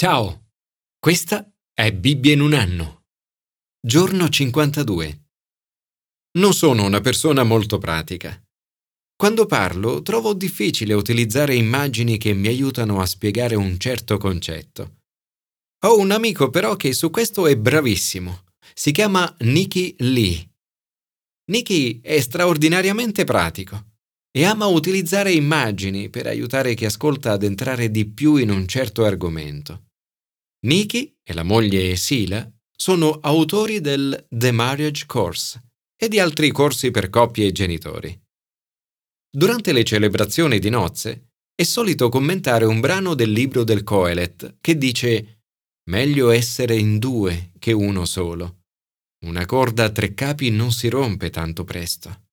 Ciao, questa è Bibbia in un anno. Giorno 52. Non sono una persona molto pratica. Quando parlo trovo difficile utilizzare immagini che mi aiutano a spiegare un certo concetto. Ho un amico però che su questo è bravissimo. Si chiama Nicky Lee. Nicky è straordinariamente pratico e ama utilizzare immagini per aiutare chi ascolta ad entrare di più in un certo argomento. Nikki e la moglie Sila sono autori del The Marriage Course e di altri corsi per coppie e genitori. Durante le celebrazioni di nozze è solito commentare un brano del libro del Coelet che dice Meglio essere in due che uno solo. Una corda a tre capi non si rompe tanto presto.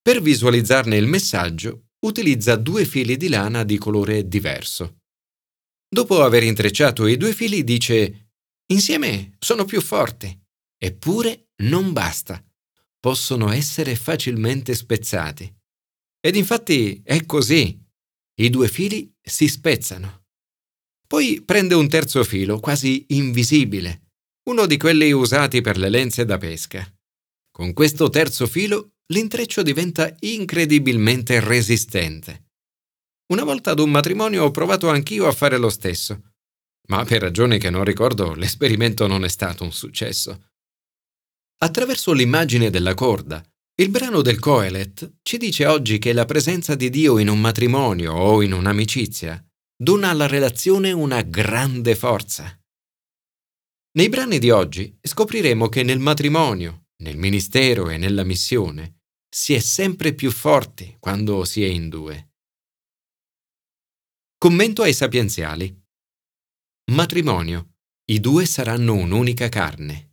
Per visualizzarne il messaggio, utilizza due fili di lana di colore diverso. Dopo aver intrecciato i due fili dice Insieme sono più forti. Eppure non basta. Possono essere facilmente spezzati. Ed infatti è così. I due fili si spezzano. Poi prende un terzo filo, quasi invisibile, uno di quelli usati per le lenze da pesca. Con questo terzo filo l'intreccio diventa incredibilmente resistente. Una volta ad un matrimonio ho provato anch'io a fare lo stesso, ma per ragioni che non ricordo l'esperimento non è stato un successo. Attraverso l'immagine della corda, il brano del Coelet ci dice oggi che la presenza di Dio in un matrimonio o in un'amicizia dona alla relazione una grande forza. Nei brani di oggi scopriremo che nel matrimonio, nel ministero e nella missione si è sempre più forti quando si è in due. Commento ai sapienziali. Matrimonio. I due saranno un'unica carne.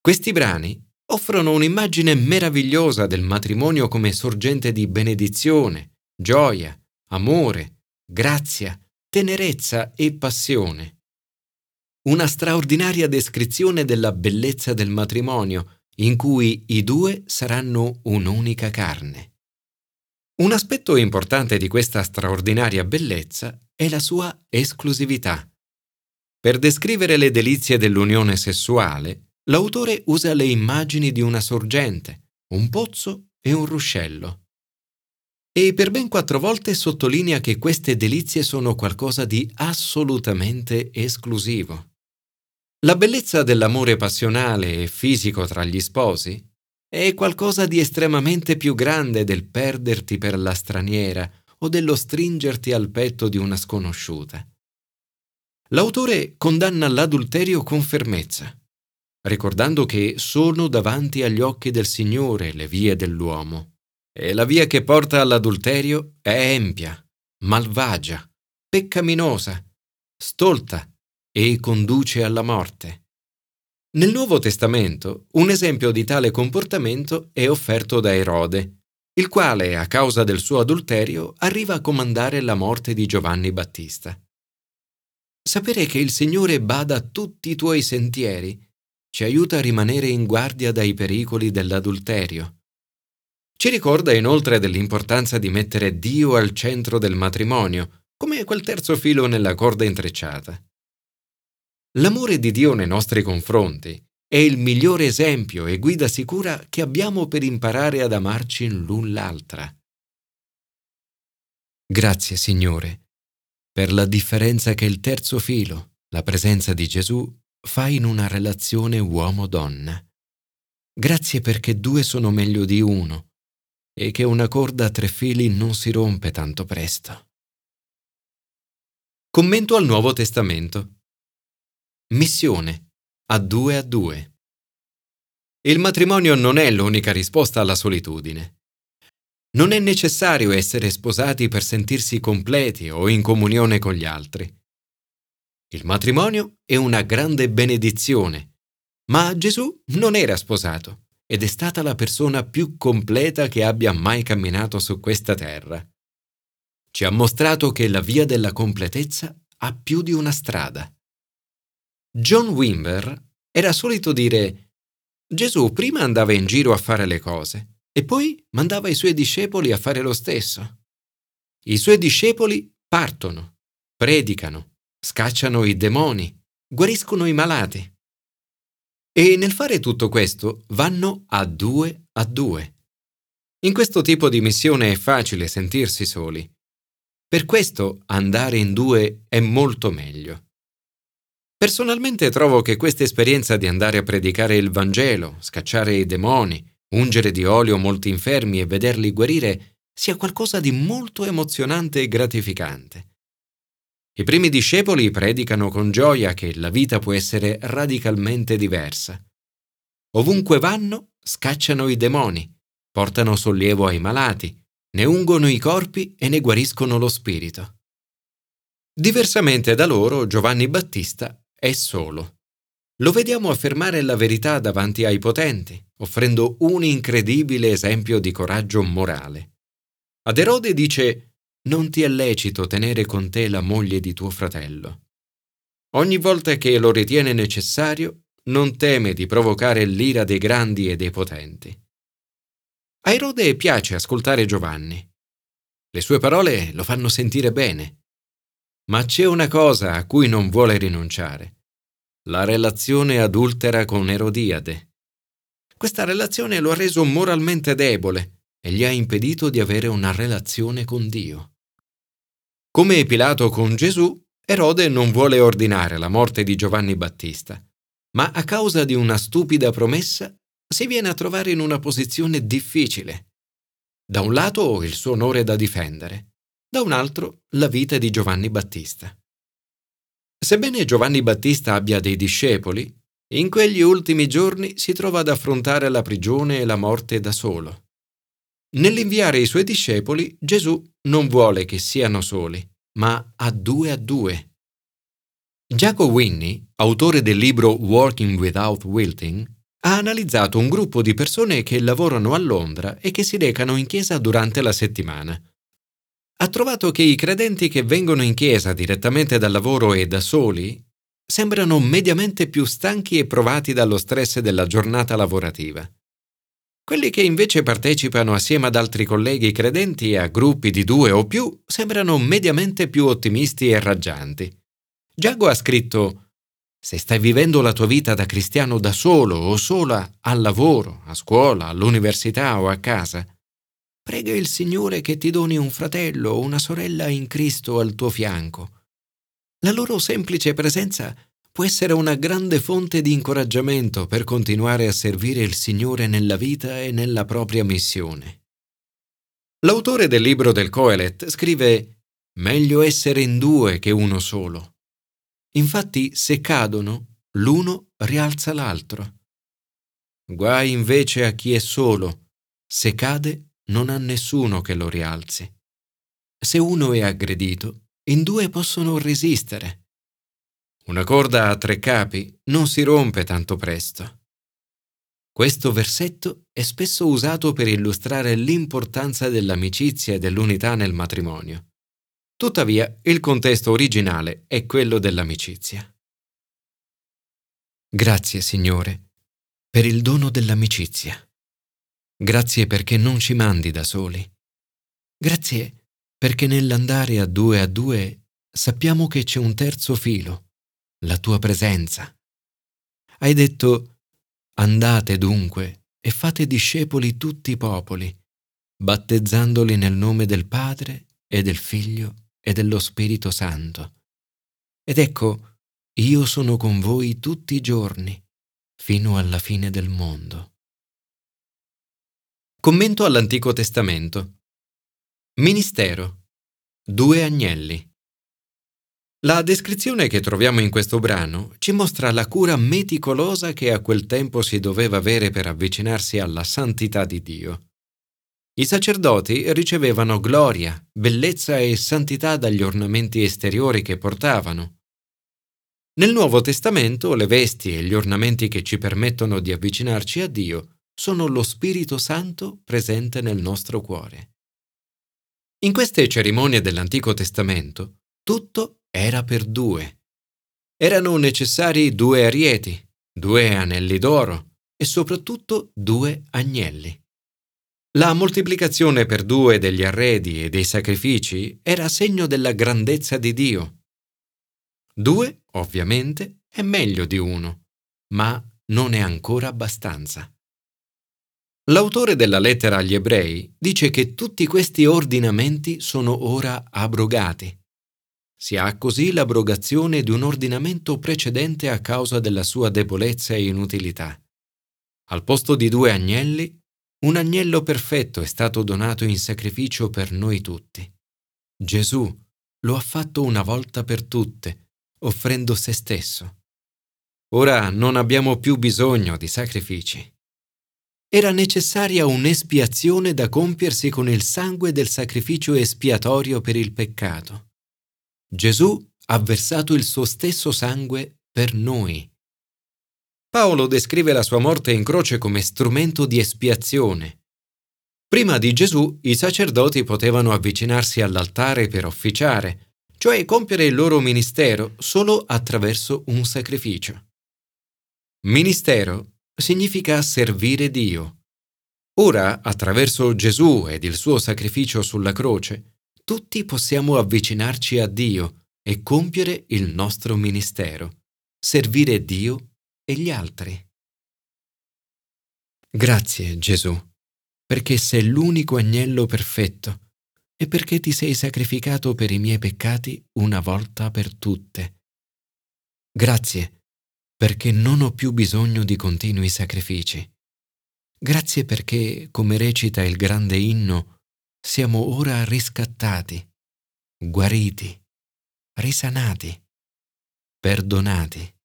Questi brani offrono un'immagine meravigliosa del matrimonio come sorgente di benedizione, gioia, amore, grazia, tenerezza e passione. Una straordinaria descrizione della bellezza del matrimonio in cui i due saranno un'unica carne. Un aspetto importante di questa straordinaria bellezza è la sua esclusività. Per descrivere le delizie dell'unione sessuale, l'autore usa le immagini di una sorgente, un pozzo e un ruscello. E per ben quattro volte sottolinea che queste delizie sono qualcosa di assolutamente esclusivo. La bellezza dell'amore passionale e fisico tra gli sposi è qualcosa di estremamente più grande del perderti per la straniera o dello stringerti al petto di una sconosciuta. L'autore condanna l'adulterio con fermezza, ricordando che sono davanti agli occhi del Signore le vie dell'uomo, e la via che porta all'adulterio è empia, malvagia, peccaminosa, stolta e conduce alla morte. Nel Nuovo Testamento un esempio di tale comportamento è offerto da Erode, il quale, a causa del suo adulterio, arriva a comandare la morte di Giovanni Battista. Sapere che il Signore bada tutti i tuoi sentieri ci aiuta a rimanere in guardia dai pericoli dell'adulterio. Ci ricorda inoltre dell'importanza di mettere Dio al centro del matrimonio, come quel terzo filo nella corda intrecciata. L'amore di Dio nei nostri confronti è il migliore esempio e guida sicura che abbiamo per imparare ad amarci l'un l'altra. Grazie, Signore, per la differenza che il terzo filo, la presenza di Gesù, fa in una relazione uomo-donna. Grazie perché due sono meglio di uno e che una corda a tre fili non si rompe tanto presto. Commento al Nuovo Testamento. Missione a due a due. Il matrimonio non è l'unica risposta alla solitudine. Non è necessario essere sposati per sentirsi completi o in comunione con gli altri. Il matrimonio è una grande benedizione, ma Gesù non era sposato ed è stata la persona più completa che abbia mai camminato su questa terra. Ci ha mostrato che la via della completezza ha più di una strada. John Wimber era solito dire Gesù prima andava in giro a fare le cose e poi mandava i suoi discepoli a fare lo stesso. I suoi discepoli partono, predicano, scacciano i demoni, guariscono i malati. E nel fare tutto questo vanno a due a due. In questo tipo di missione è facile sentirsi soli. Per questo andare in due è molto meglio. Personalmente trovo che questa esperienza di andare a predicare il Vangelo, scacciare i demoni, ungere di olio molti infermi e vederli guarire sia qualcosa di molto emozionante e gratificante. I primi discepoli predicano con gioia che la vita può essere radicalmente diversa. Ovunque vanno, scacciano i demoni, portano sollievo ai malati, ne ungono i corpi e ne guariscono lo spirito. Diversamente da loro, Giovanni Battista è solo. Lo vediamo affermare la verità davanti ai potenti, offrendo un incredibile esempio di coraggio morale. Ad Erode dice non ti è lecito tenere con te la moglie di tuo fratello. Ogni volta che lo ritiene necessario, non teme di provocare l'ira dei grandi e dei potenti. A Erode piace ascoltare Giovanni. Le sue parole lo fanno sentire bene. Ma c'è una cosa a cui non vuole rinunciare. La relazione adultera con Erodiade. Questa relazione lo ha reso moralmente debole e gli ha impedito di avere una relazione con Dio. Come Pilato con Gesù, Erode non vuole ordinare la morte di Giovanni Battista, ma a causa di una stupida promessa si viene a trovare in una posizione difficile. Da un lato il suo onore da difendere, da un altro la vita di Giovanni Battista. Sebbene Giovanni Battista abbia dei discepoli, in quegli ultimi giorni si trova ad affrontare la prigione e la morte da solo. Nell'inviare i suoi discepoli, Gesù non vuole che siano soli, ma a due a due. Jaco Winnie, autore del libro Working Without Wilting, ha analizzato un gruppo di persone che lavorano a Londra e che si recano in chiesa durante la settimana. Ha trovato che i credenti che vengono in chiesa direttamente dal lavoro e da soli sembrano mediamente più stanchi e provati dallo stress della giornata lavorativa. Quelli che invece partecipano assieme ad altri colleghi credenti a gruppi di due o più sembrano mediamente più ottimisti e raggianti. Giago ha scritto Se stai vivendo la tua vita da cristiano da solo o sola al lavoro, a scuola, all'università o a casa, prega il Signore che ti doni un fratello o una sorella in Cristo al tuo fianco. La loro semplice presenza può essere una grande fonte di incoraggiamento per continuare a servire il Signore nella vita e nella propria missione. L'autore del libro del Coelet scrive Meglio essere in due che uno solo. Infatti, se cadono, l'uno rialza l'altro. Guai invece a chi è solo. Se cade, non ha nessuno che lo rialzi. Se uno è aggredito, in due possono resistere. Una corda a tre capi non si rompe tanto presto. Questo versetto è spesso usato per illustrare l'importanza dell'amicizia e dell'unità nel matrimonio. Tuttavia, il contesto originale è quello dell'amicizia. Grazie, Signore, per il dono dell'amicizia. Grazie perché non ci mandi da soli. Grazie perché nell'andare a due a due sappiamo che c'è un terzo filo la tua presenza. Hai detto, andate dunque e fate discepoli tutti i popoli, battezzandoli nel nome del Padre e del Figlio e dello Spirito Santo. Ed ecco, io sono con voi tutti i giorni, fino alla fine del mondo. Commento all'Antico Testamento. Ministero. Due agnelli. La descrizione che troviamo in questo brano ci mostra la cura meticolosa che a quel tempo si doveva avere per avvicinarsi alla santità di Dio. I sacerdoti ricevevano gloria, bellezza e santità dagli ornamenti esteriori che portavano. Nel Nuovo Testamento le vesti e gli ornamenti che ci permettono di avvicinarci a Dio sono lo Spirito Santo presente nel nostro cuore. In queste cerimonie dell'Antico Testamento tutto era per due. Erano necessari due arieti, due anelli d'oro e soprattutto due agnelli. La moltiplicazione per due degli arredi e dei sacrifici era segno della grandezza di Dio. Due, ovviamente, è meglio di uno, ma non è ancora abbastanza. L'autore della lettera agli ebrei dice che tutti questi ordinamenti sono ora abrogati. Si ha così l'abrogazione di un ordinamento precedente a causa della sua debolezza e inutilità. Al posto di due agnelli, un agnello perfetto è stato donato in sacrificio per noi tutti. Gesù lo ha fatto una volta per tutte, offrendo se stesso. Ora non abbiamo più bisogno di sacrifici. Era necessaria un'espiazione da compiersi con il sangue del sacrificio espiatorio per il peccato. Gesù ha versato il suo stesso sangue per noi. Paolo descrive la sua morte in croce come strumento di espiazione. Prima di Gesù i sacerdoti potevano avvicinarsi all'altare per officiare, cioè compiere il loro ministero solo attraverso un sacrificio. Ministero significa servire Dio. Ora, attraverso Gesù ed il suo sacrificio sulla croce, tutti possiamo avvicinarci a Dio e compiere il nostro ministero, servire Dio e gli altri. Grazie Gesù, perché sei l'unico agnello perfetto e perché ti sei sacrificato per i miei peccati una volta per tutte. Grazie, perché non ho più bisogno di continui sacrifici. Grazie perché, come recita il grande inno, siamo ora riscattati, guariti, risanati, perdonati.